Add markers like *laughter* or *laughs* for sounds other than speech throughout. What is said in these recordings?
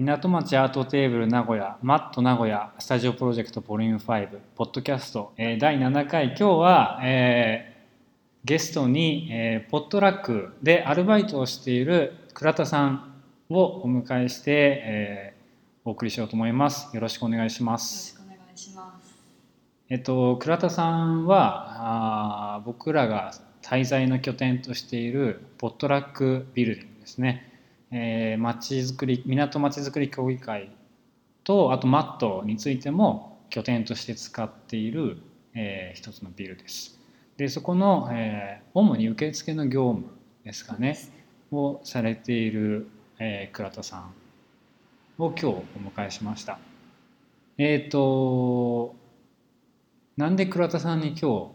港町アートテーブル名古屋マット名古屋スタジオプロジェクトボリューム5ポッドキャスト、えー第7回。今日は、えーゲストに、えーポットラックでアルバイトをしている倉田さんをお迎えして、えーお送りしようと思います。よろしくお願いしまよろすしくお願いします。えっと倉田さんはあー僕らが滞在の拠点としているポットラックビルディングですね、えー、町づくり港まちづくり協議会とあとマットについても拠点として使っている、えー一つのビルです。でそこの、えー主に受付の業務ですかねをされている、えー倉田さんを今日お迎えしました。えっ、となんで倉田さんに今日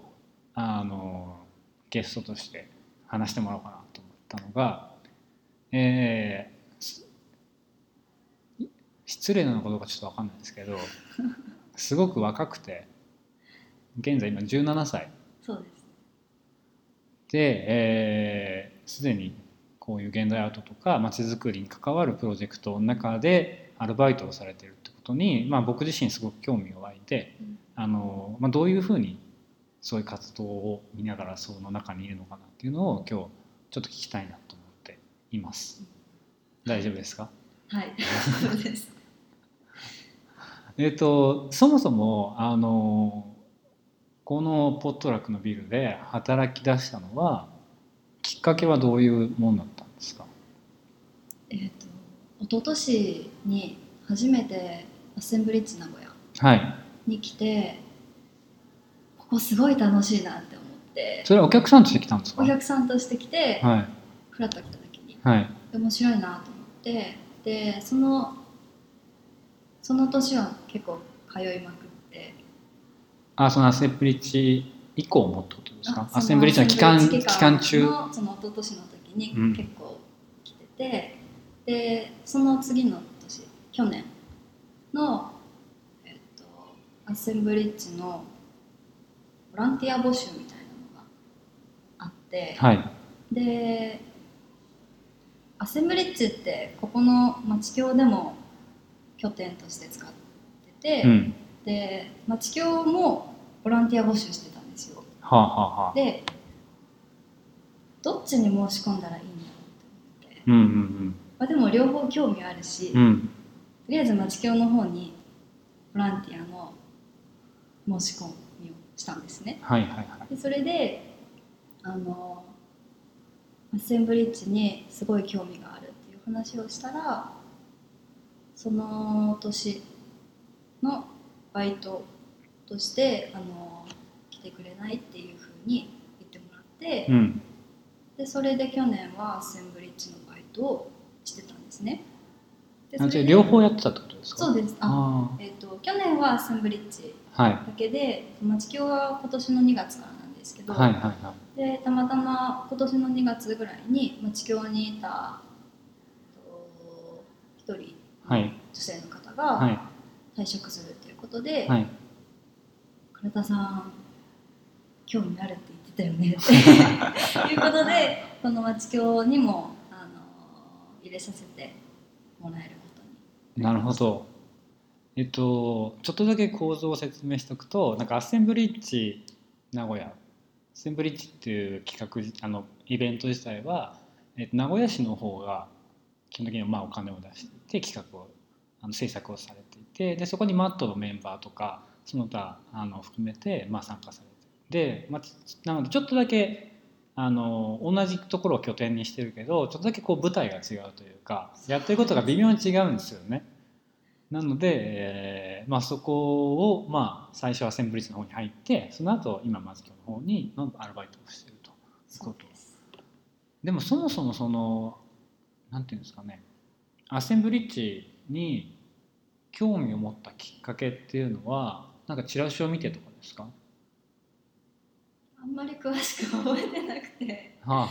あのゲストとして話してもらおうかなと思ったのが、えーす失礼なのかどうかちょっと分かんないですけど *laughs* すごく若くて現在今17歳。そうです。で、えーすでにこういう現代アートとかまちづくりに関わるプロジェクトの中でアルバイトをされているってことに、まあ、僕自身すごく興味が湧いてうん。あの、まあ、どういうふうにそういう活動を見ながらその中にいるのかなっていうのを今日ちょっと聞きたいなと思います。大丈夫ですか？はい、そうです。えっとそもそもあのこのポットラックのビルで働き出したのはきっかけはどういうものだったんですか？えっ、と一昨年に初めてアッセンブリッジ名古屋はい。に来て、ここすごい楽しいなって思って、それはお客さんとして来たんですか？お客さんとして来て、はい。フラッと来たはい。面白いなと思って、でそのその年は結構通いまくって。あそのアッセンブリッジ以降もってことですか？あアッセンブリッジの期間期間中？のその一昨年の時にうん。結構来てて、でその次の年去年の、えっと、アッセンブリッジのボランティア募集みたいなのがあって、はい。でアッセンブリッジってここの町協でも拠点として使ってて、うん。で町協もボランティア募集してたんですよ。はあはあはあ。でどっちに申し込んだらいいんだろうって思って、うんうんまあ、でも両方興味あるし、うん。うんとりあえず町協の方にボランティアの申し込みをしたんですね。はいはいはい。でそれであのアッセンブリッジにすごい興味があるっていう話をしたらその年のバイトとしてあの来てくれないっていうふうに言ってもらって、うん。でそれで去年はアッセンブリッジのバイトをしてたんですね。であじゃ両方やってたってことですか？そうです。あ、あえっと去年はアッセンブリッジだけで町協は今年の2月からですけど、はいはいはい。でたまたま今年の2月ぐらいに町協にいたと一人はい。女性の方はがい。退職するということではい「倉田さん興味あるって言ってたよね」*laughs* っていうことでこの町協にもあの入れさせてもらえることになるほど。えっと、ちょっとだけ構造を説明しておくと、なんかアッセンブリッジ名古屋、センブリッジっていう企画、あのイベント自体は、えっと、名古屋市の方が基本的にはまあお金を出して、企画を、あの制作をされていて、でそこにマットのメンバーとか、その他あの含めてまあ参加されて。で、まあ、なのでちょっとだけあの同じところを拠点にしてるけどちょっとだけこう舞台が違うというかやってることが微妙に違うんですよね。なので、えーまあ、そこを、まあ、最初はセンブリッジの方に入ってその後今松京の方にのアルバイトをしていると。いうことです。でもそもそもそのなんていうんですかね。アッセンブリッジに興味を持ったきっかけっていうのはなんかチラシを見てとかですか、はあんまり詳しく覚えてなくて。あはあ、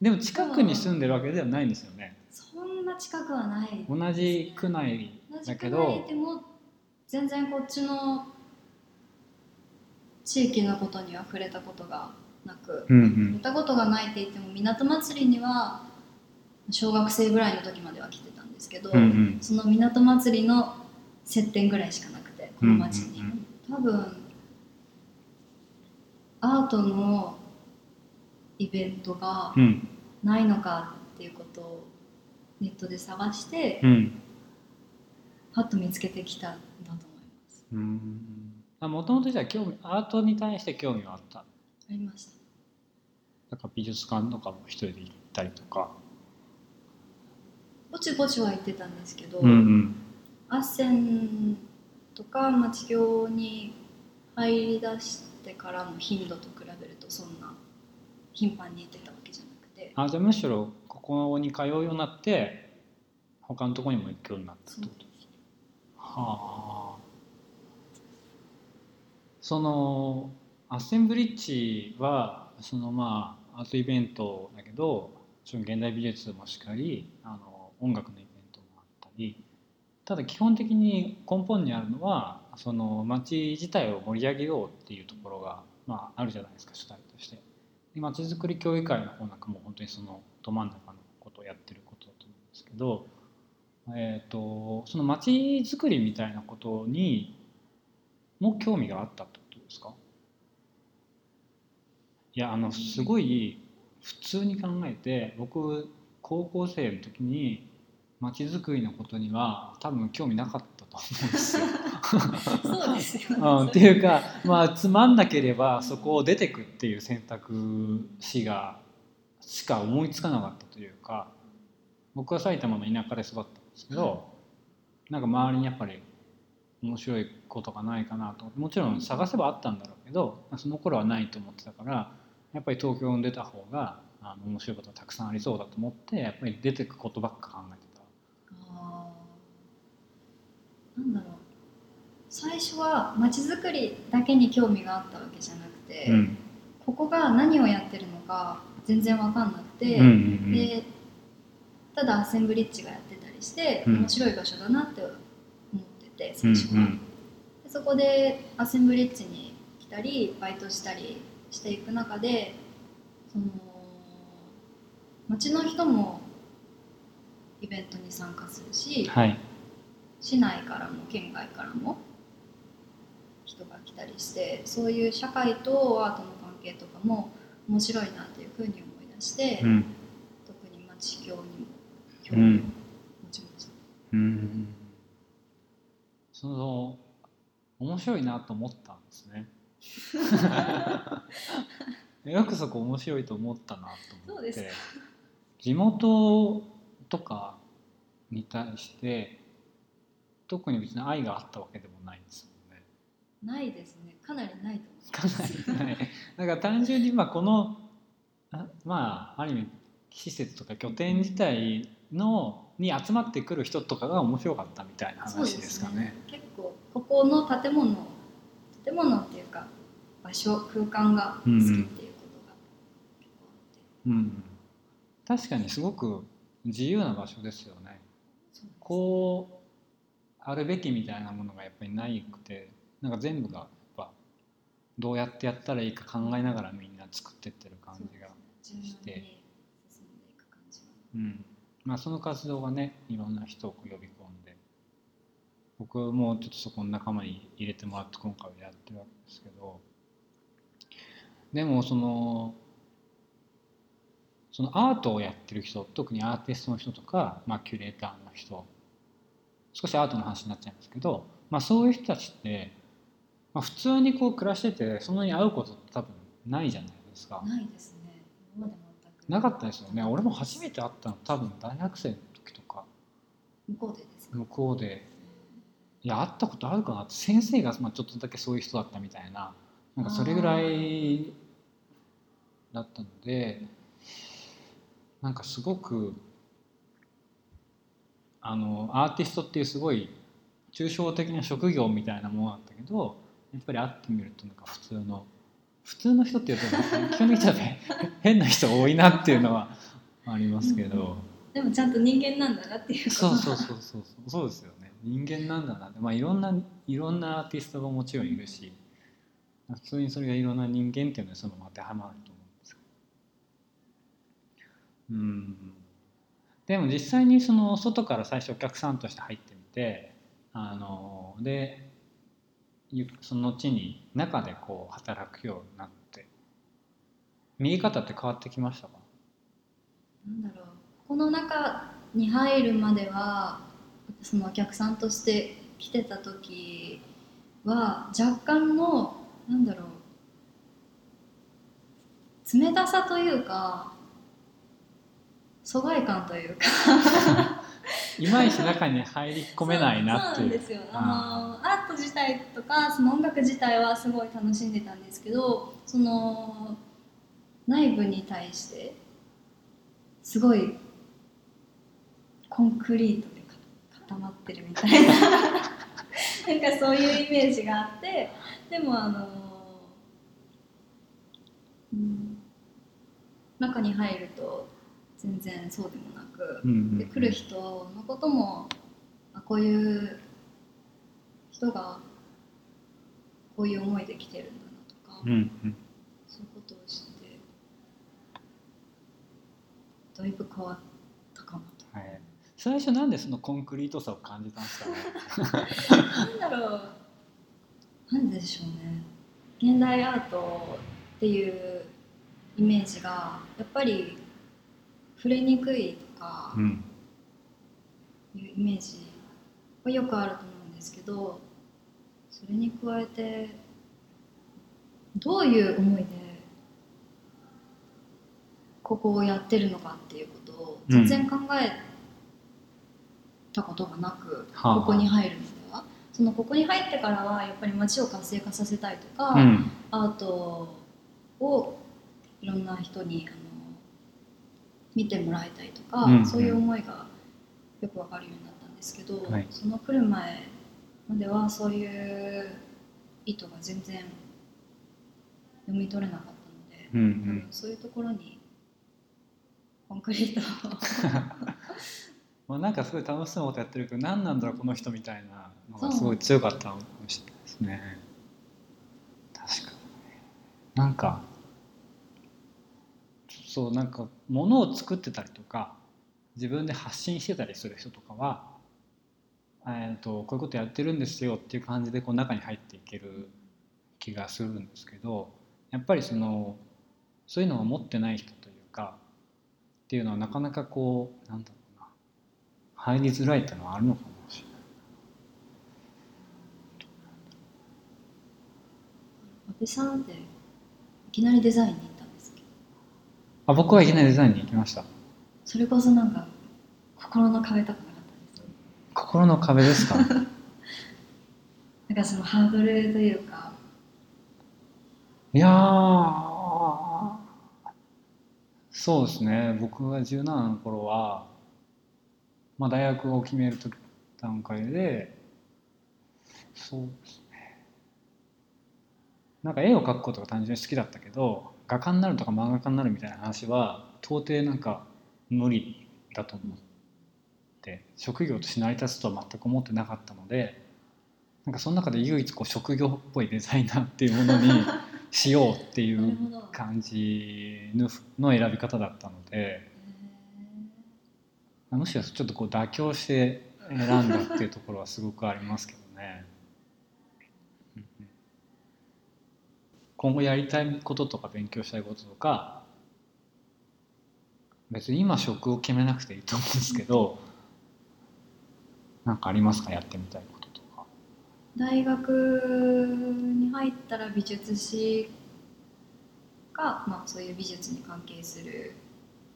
でも近くに住んでるわけではないんですよね。そんな近くはない同じ区内だけどいでも全然こっちの地域のことには触れたことがなく、うんう触れんたことがないって言っても港祭りには小学生ぐらいの時までは来てたんですけど、うんうん。その港祭りの接点ぐらいしかなくてこの町に、多分アートのイベントがうん。ないのかっていうことをネットで探して、うんパッと見つけてきたんだと思います。うん。もともとじゃあ興味アートに対して興味はあった。ありました。だから美術館とかも一人で行ったりとか。ぼちぼちは行ってたんですけど、うんうん。アッセンとか町業に入り出してからの頻度と比べるとそんな頻繁に行ってたわけじゃなくて。あじゃあむしろここに通うようになって他のところにも行くようになったってこと？はあそのアッセンブリッジはそのまあアートイベントだけど現代美術もしっかりあの音楽のイベントもあったりただ基本的に根本にあるのはその街自体を盛り上げようっていうところが、まあ、あるじゃないですか主体として。で街づくり協議会の方なんかも本当にそのど真ん中のことをやってることだと思うんですけど、えー、とその街づくりみたいなことにも興味があったってことですか？いやあのすごい普通に考えて僕高校生の時に街づくりのことには多分興味なかったと思うんですよ。そうですよねうん、っていうか、まあ、つまんなければそこを出てくっていう選択肢がしか思いつかなかったというか僕は埼玉の田舎で育っですけど、なんか周りにやっぱり面白いことがないかなと。思ってもちろん探せばあったんだろうけどその頃はないと思ってたからやっぱり東京に出た方があの面白いことがたくさんありそうだと思ってやっぱり出てくことばっか考えてた。あー。なんだろう。最初は街づくりだけに興味があったわけじゃなくて、うん。ここが何をやってるのか全然わかんなくて、うんうんうん。でただアッセンブリッジがやってたりして、うん。面白い場所だなって思っててうん最初は、でそこでアッセンブリッジに来たりバイトしたりしていく中でその町の人もイベントに参加するし、はい。市内からも県外からも人が来たりしてそういう社会とアートの関係とかも面白いなというふうに思い出して、うん。特に町業にも興味をうん。その面白いなと思ったんですね。*laughs* よくそこ面白いと思ったなと思って。地元とかに対して特に別に愛があったわけでもないんですよね。ないですね。かなりないと思いかます。なりない。だから単純にまあこのあまあある意味施設とか拠点自体のに集まってくる人とかが面白かったみたいな話ですかね。結構ここの建物建物っていうか場所空間が好きっていうことが結構あって、うん、確かにすごく自由な場所ですよね。そうこうあるべきみたいなものがやっぱりないくてなんか全部がやっぱどうやってやったらいいか考えながらみんな作ってってる感じが、して。うんまあ、その活動がねいろんな人を呼び込んで僕もちょっとそこの仲間に入れてもらって今回はやってるわけですけどでもそのそのアートをやってる人特にアーティストの人とか、まあ、キュレーターの人少しアートの話になっちゃいますけど、まあ、そういう人たちって、まあ、普通にこう暮らしててそんなに会うことって多分ないじゃないですか。ないですね今で全くなかったですよね。俺も初めて会ったの多分大学生の時とか。向こうでですか？向こうで。いや会ったことあるかなって。先生がまあちょっとだけそういう人だったみたいな。なんかそれぐらいだったのでなんかすごくあのアーティストっていうすごい抽象的な職業みたいなものだったけどやっぱり会ってみるとなんか普通の普通の人っていうと基本的に変な人多いなっていうのはありますけど。でもちゃんと人間なんだなっていうそうそうそうそうそう。ですよね。人間なんだなって。まあいろんないろんなアーティストがもちろんいるし。普通にそれがいろんな人間っていうのはその当てはまると思うんですけど。うん。でも実際にその外から最初お客さんとして入ってみてあのでゆその後に中でこう働くようになって。見え方って変わってきましたか？なんだろう。この中に入るまではそのお客さんとして来てた時は若干のなんだろう。冷たさというか疎外感というか。いまいち中に入り込めないなっていう。そうなんですよ。あのアート自体とかその音楽自体はすごい楽しんでたんですけどその内部に対してすごいコンクリートでか固まってるみたいな。*laughs* なんかそういうイメージがあってでもあの、うん、中に入ると全然そうでもなく、うんうんうん。で来る人のこともあこういう人がこういう思いで来てるんだなとか、うんうん。そういうことを知ってだいぶ変わったかなと。はい、最初なんでそのコンクリートさを感じたんですかね？*laughs* なんだろう。なんでしょうね。現代アートっていうイメージがやっぱり触れにくいとかうん。いうイメージはよくあると思うんですけどそれに加えてどういう思いでここをやってるのかっていうことを全然考えたことがなく、はあ。ここに入るのでは。そのここに入ってからはやっぱり街を活性化させたいとか、うん。アートをいろんな人にあの見てもらいたいとか、うんそういう思いがよくわかるようになったんですけど、はい。その来る前まではそういう意図が全然読み取れなかったので、うんうん。そういうところにコンクリートを *laughs* まあ、なんかすごい楽しそうなことやってるけど何なんだろうこの人みたいなのがすごい強かったのかもしれないですね。確かにね。なんかそうなんか物を作ってたりとか自分で発信してたりする人とかは、えー、とこういうことやってるんですよっていう感じでこう中に入っていける気がするんですけどやっぱりそのそういうのを持ってない人というかっていうのはなかなかこうなんだろうな入りづらいっていうのはあるのかもしれない。安倍さんっていきなりデザインにあ僕はいきなりデザインに行きました。それこそなんか心の壁とかなかったんですか？心の壁ですか *laughs* なんかそのハードルというか。いやー。そうですね。僕が17の頃は、まあ、大学を決める時段階でそうですね。なんか絵を描くことが単純に好きだったけど画家になるとか漫画家になるみたいな話は到底なんか無理だと思って職業として成り立つとは全く思ってなかったのでなんかその中で唯一こう職業っぽいデザイナーっていうものに *laughs* しようっていう感じのの選び方だったのでむしろちょっとこう妥協して選んだっていうところはすごくありますけどね。うんうん今後やりたいこととか勉強したいこととか別に今職を決めなくていいと思うんですけどなんかありますか？やってみたいこととか。大学に入ったら美術史か、まあ、そういう美術に関係する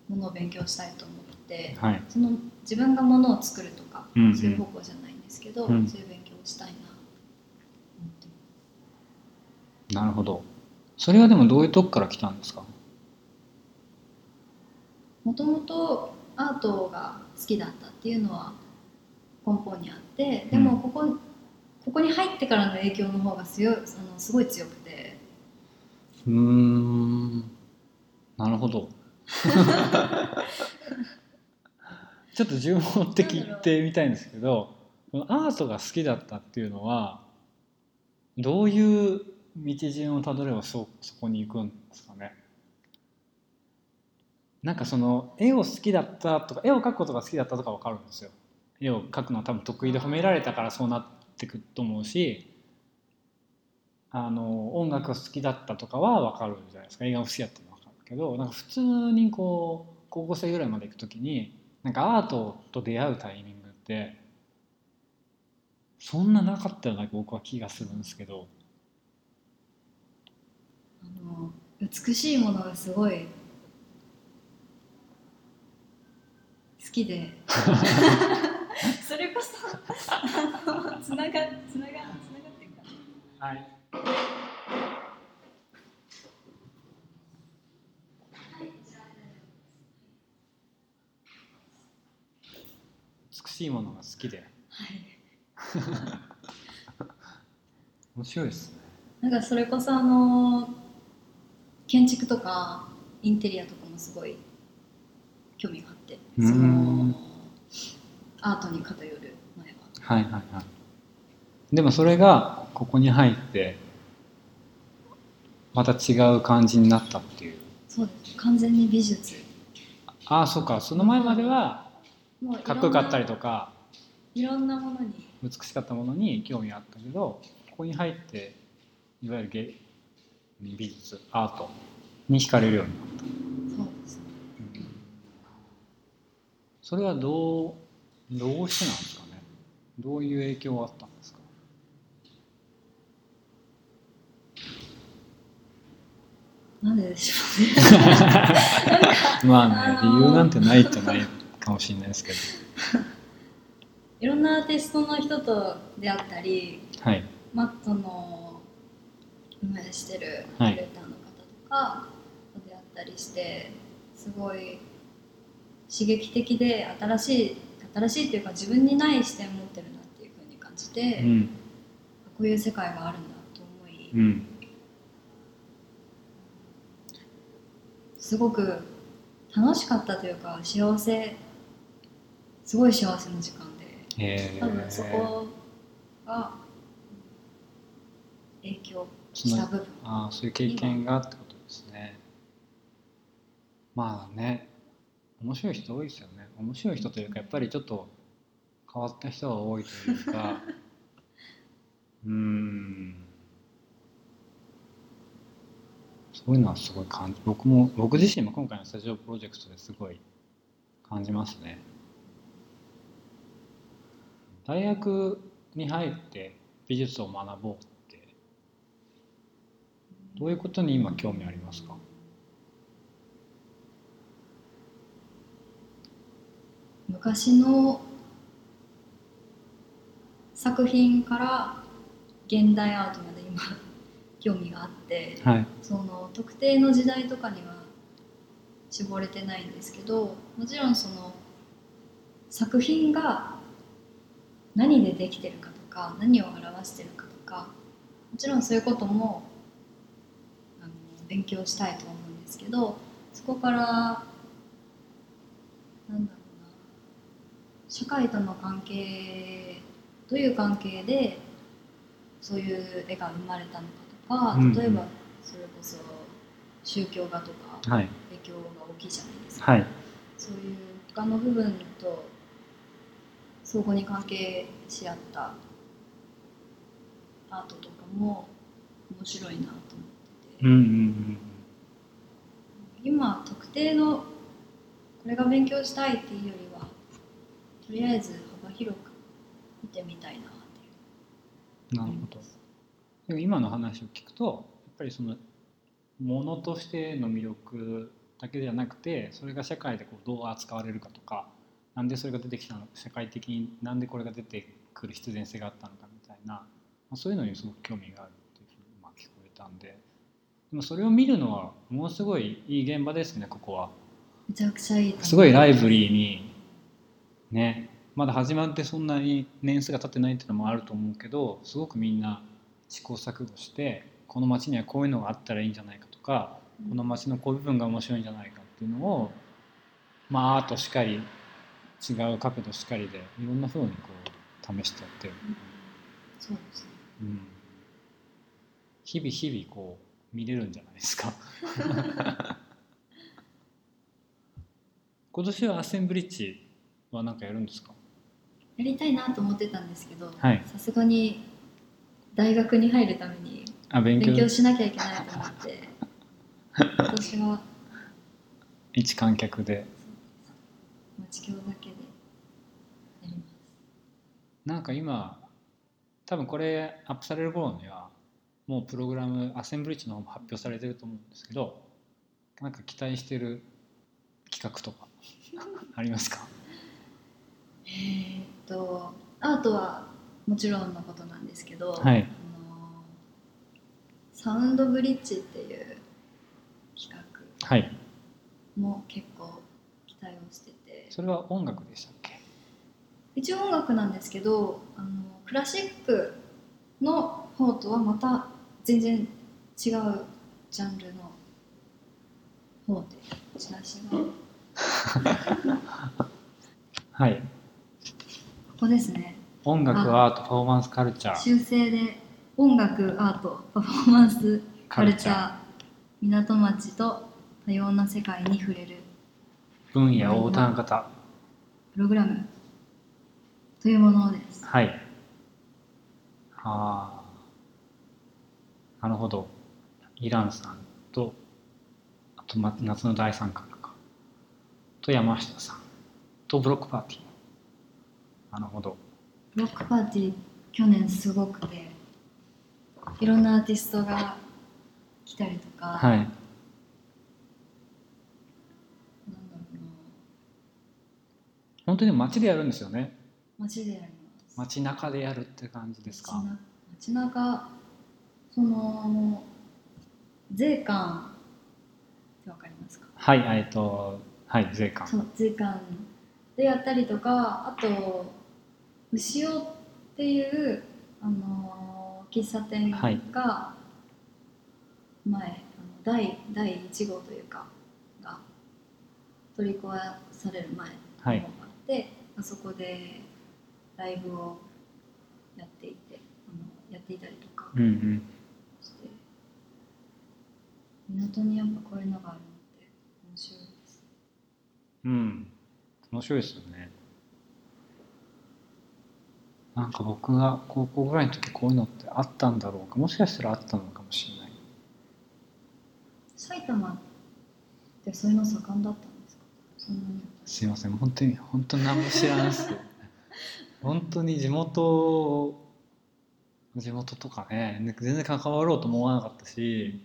ものを勉強したいと思ってはい。その自分がものを作るとか、うんうん。そういう方向じゃないんですけど、うん。そういう勉強をしたいなと思ってますなるほど。それはでもどういうとこから来たんですか？もともとアートが好きだったっていうのは根本にあってでもここ,、ここに入ってからの影響の方が強いあのすごい強くて。うーん。なるほど。*laughs* ちょっと順を追って聞いてみたいんですけどアートが好きだったっていうのはどういう道順をたどればそそこに行くんですかね。なんかその絵を好きだったとか絵を描くことが好きだったとかわかるんですよ。絵を描くのは多分得意で褒められたからそうなってくと思うしあの音楽が好きだったとかはわかるじゃないですか。映画が好きだったのはわかるけどなんか普通にこう高校生ぐらいまで行く時になんかアートと出会うタイミングってそんななかったような僕は気がするんですけどあの美しいものがすごい好きで。*laughs* それこそ *laughs* つながつながつながってるかはい。美しいものが好きで。はい。*laughs* 面白いですね。なんかそれこそあの建築とかインテリアとかもすごい興味があって。そん。のアートに偏る前は。はいはいはい。でもそれがここに入ってまた違う感じになったっていう。そうです完全に美術。ああそうか。その前まではかっこよかったりとかいろんなものに。美しかったものに興味があったけどここに入っていわゆる芸美術アートに惹かれるようになった。そうですね。それはどうどうしてなんですかね。どういう影響があったんですか？なんででしょうね。*laughs* まあねあのー理由なんてないじゃないかもしれないですけど。いろんなアーティストの人と出会ったりはい。マットの運営してるキはい。ュレーターの方とかと出会ったりしてすごい刺激的で新しい新しいというか自分にない視点を持ってるなっていうふうに感じて、こうん。ういう世界があるんだと思い、うん。すごく楽しかったというか幸せすごい幸せな時間でえ多分そこがした部分。ああそういう経験がってことですね。まあね面白い人多いですよね。面白い人というかやっぱりちょっと変わった人が多いというか。*laughs* うーん。そういうのはすごい感じ僕も僕自身も今回のスタジオプロジェクトですごい感じますね。大学に入って美術を学ぼうってどういうことに今興味ありますか？昔の作品から現代アートまで今興味があってはい。その特定の時代とかには絞れてないんですけどもちろんその作品が何でできてるかとか何を表してるかとかもちろんそういうことも勉強したいと思うんですけどそこからなんだろうな社会との関係どういう関係でそういう絵が生まれたのかとか、うん例えばそれこそ宗教画とかはい。影響が大きいじゃないですか、はい。そういう他の部分と相互に関係し合ったアートとかも面白いなと思ってて、うんうんうん。今特定のこれが勉強したいっていうよりはとりあえず幅広く見てみたいなっていう。なるほど。でも今の話を聞くとやっぱりそのものとしての魅力だけではなくてそれが社会でこうどう扱われるかとかなんでそれが出てきたのか社会的になんでこれが出てくる必然性があったのかみたいな、まあ、そういうのにすごく興味があるっていうふうにまあ聞こえたんででもそれを見るのはものすごいいい現場ですねここは。めちゃくちゃいいす。ごいライブリーにねまだ始まってそんなに年数が経ってないっていうのもあると思うけどすごくみんな試行錯誤してこの街にはこういうのがあったらいいんじゃないかとかこの街のこういう部分が面白いんじゃないかっていうのをまあアートしかり違う角度しかりでいろんな風にこう試してやってる、そうですね。うん、日々日々こう見れるんじゃないですか。*laughs* 今年はアッセンブリッジは何かやるんですか？やりたいなと思ってたんですけどはい。さすがに大学に入るためにあ勉強。勉強しなきゃいけないと思って今年は一観客で。町教だけでやります。なんか今多分これアップされる頃にはもうプログラムアッセンブリッジの方も発表されてると思うんですけどなんか期待してる企画とか *laughs* ありますか？えーっとアートはもちろんのことなんですけど、はい。あのサウンドブリッジっていう企はい。画も結構期待をしてて。それは音楽でしたっけ？一応音楽なんですけどあのクラシックの方とはまた全然違うジャンルの方でチラシが。こ *laughs* はい。こですね。音楽アートパフォーマンスカルチャー。修正で音楽アートパフォーマンスカルチャー。カ港町と多様な世界に触れる。分野横断型プログラム。というものです。はい。ああなるほど。イランさんとあとま夏の大三角か。と山下さんとブロックパーティー。なるほど。ブロックパーティー去年すごくていろんなアーティストが来たりとか、はい。なんだろうな。本当に街でやるんですよね。街でやります。街中でやるって感じですか？街中その税関ってわかりますか？はいえっとはい税関。そう税関でやったりとかあと牛尾っていうあの喫茶店がはい。前、あの第第1号というかが取り壊される前の方があって、あそこでライブをやっていてあのやっていたりとか。うんうん港にやっぱこういうのがあるのって面白いですうん。面白いですよね。なんか僕が高校ぐらいの時こういうのってあったんだろうか。もしかしたらあったのかもしれない。埼玉ってそういうの盛んだったんですか？そんなにすいません。本当に本当に何も知らんっす *laughs* 本当に地元地元とかね全然関わろうと思わなかったし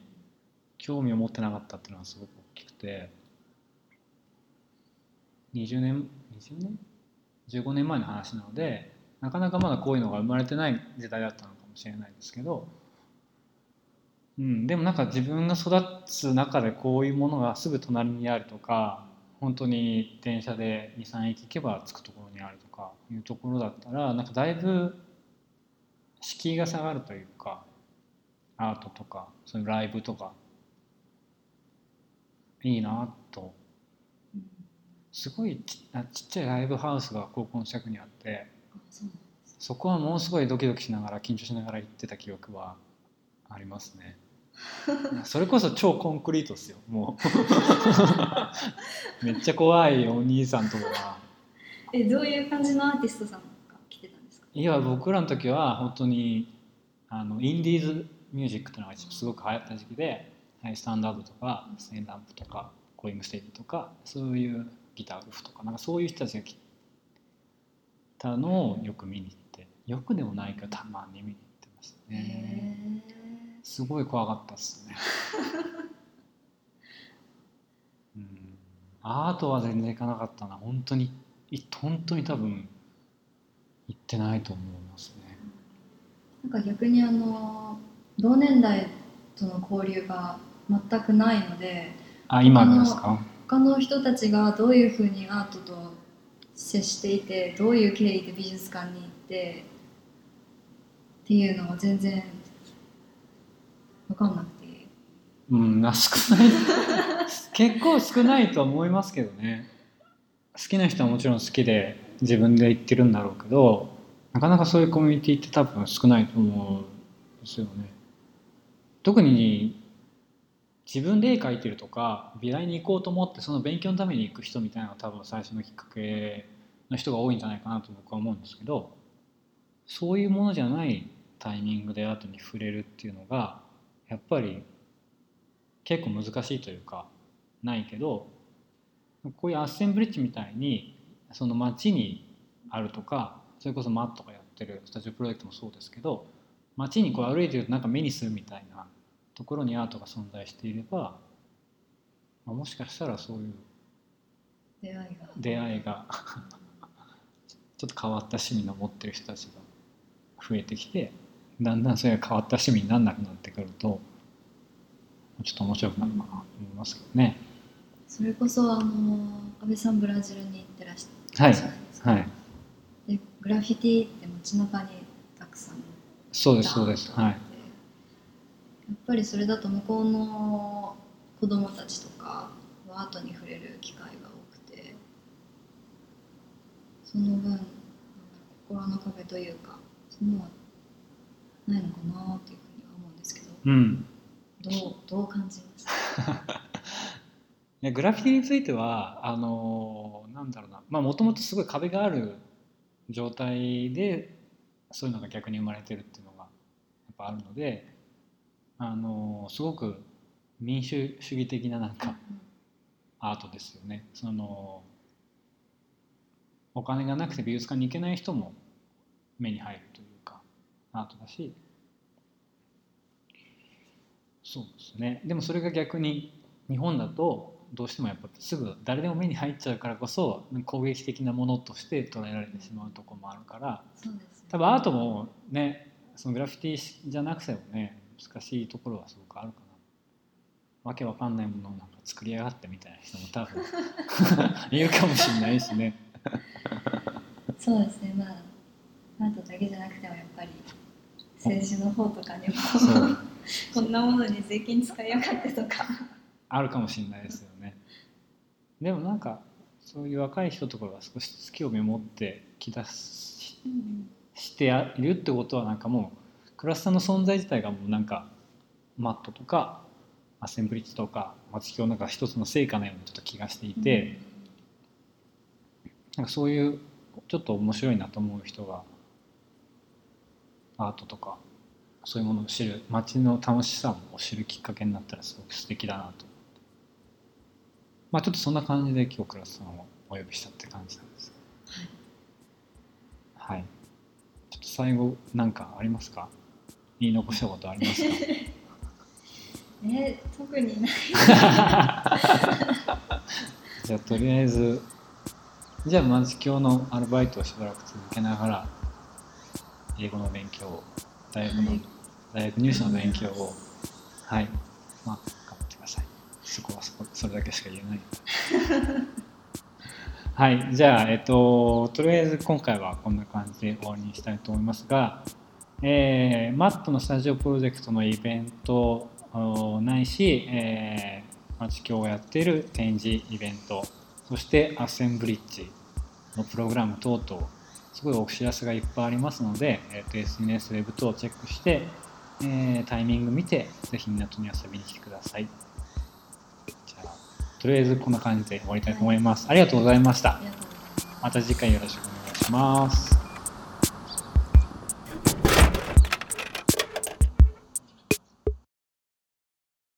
興味を持ってなかったっていうのはすごく大きくて20年20年？15年前の話なのでなかなかまだこういうのが生まれてない時代だったのかもしれないですけど、うん、でもなんか自分が育つ中でこういうものがすぐ隣にあるとか本当に電車で23駅行けば着くところにあるとかいうところだったらなんかだいぶ敷居が下がるというかアートとかそういうライブとかいいなと。うんすごいちあちっちゃいライブハウスが高校の近くにあってあそこはものすごいドキドキしながら緊張しながら行ってた記憶はありますね。*laughs* それこそ超コンクリートですよもう。*laughs* めっちゃ怖いお兄さんとかが。えどういう感じのアーティストさんが来てたんですか？いや僕らの時は本当にあのインディーズミュージックっていうのがすごく流行った時期で Hi-STANDARD とかスネイルランプとかゴーイングステディとかそういうギターウルフとかなんかそういう人たちが来たのをよく見に行ってよくでもないけどたまに見に行ってましたへねえすごい怖かったっすね。*laughs* うん。アートは全然行かなかったな。本当にい本当に多分行ってないと思いますね。なんか逆にあの同年代との交流が全くないのであ今のですか？他の人たちがどういうふうにアートと接していてどういう経緯で美術館に行ってっていうのは全然分かんなくて。うんな少ない。結構少ないと思いますけどね。好きな人はもちろん好きで自分で言ってるんだろうけどなかなかそういうコミュニティって多分少ないと思うんですよね。特に自分で絵描いてるとか美大に行こうと思ってその勉強のために行く人みたいなのが多分最初のきっかけの人が多いんじゃないかなと僕は思うんですけどそういうものじゃないタイミングでアートに触れるっていうのがやっぱり結構難しいというかないけどこういうアッセンブリッジみたいにその街にあるとかそれこそマットがやってるスタジオプロジェクトもそうですけど街にこう歩いてるとなんか目にするみたいなところにアートが存在していれば、まあ、もしかしたらそういう出会いが。出会いが *laughs* ちょっと変わった趣味の持ってる人たちが増えてきてだんだんそれが変わった趣味にならなくなってくるとちょっと面白くなるかなと思いますけどね。それこそあの安倍さんブラジルに行ってらっしゃはいるじゃないですか、はい、でグラフィティって街中にたくさんそうですそうです。はいやっぱりそれだと向こうの子供たちとかはアートに触れる機会が多くてその分心の壁というかそういうのはないのかなっていうふうには思うんですけどうん。どうどう感じました *laughs* グラフィティについてはあのなんだろうな。まあもともとすごい壁がある状態でそういうのが逆に生まれてるっていうのがやっぱあるのであのすごく民主主義的ななんかアートですよね。そのお金がなくて美術館に行けない人も目に入るというかアートだし。そうですね。でもそれが逆に日本だとどうしてもやっぱすぐ誰でも目に入っちゃうからこそ攻撃的なものとして捉えられてしまうところもあるから。ね。多分アートもねそのグラフィティじゃなくてもね難しいところはすごくあるかな。わけわかんないものをなんか作りやがってみたいな人も多分 *laughs* いるかもしれないしね。そうですね。まあアートだけじゃなくてもやっぱり政治の方とかにもこんなものに税金使いやがってとか。あるかもしれないですよね。でもなんかそういう若い人とかが少しずつ興味を持ってきだししているってことはなんかもうクラスターの存在自体がもうなんかマットとかアッセンブリッジとか町京なんか一つの成果のようなちょっと気がしていて、なんかそういうちょっと面白いなと思う人がアートとかそういうものを知る街の楽しさを知るきっかけになったらすごく素敵だなと思って。まあちょっとそんな感じで今日クラスさんをお呼びしたって感じなんです。はい。ちょっと最後なんかありますか？言い残したことありますか？*laughs* え特にない。*laughs* じゃあとりあえずじゃあまず今日のアルバイトをしばらく続けながら英語の勉強を大学の、はい。大学入試の勉強をはい。まあ頑張ってください。そこはそこそれだけしか言えない。はい。じゃあえっととりあえず今回はこんな感じで終わりにしたいと思いますがえーマットのスタジオプロジェクトのイベントおないし、えー、町京がやっている展示イベントそしてアッセンブリッジのプログラム等々すごいお知らせがいっぱいありますので、えー、と SNS ウェブ等をチェックして、えータイミング見てぜひ港に遊びに来てください。じゃあとりあえずこんな感じで終わりたいと思います、ありがとうございました。ありがとうございます。また次回よろしくお願いします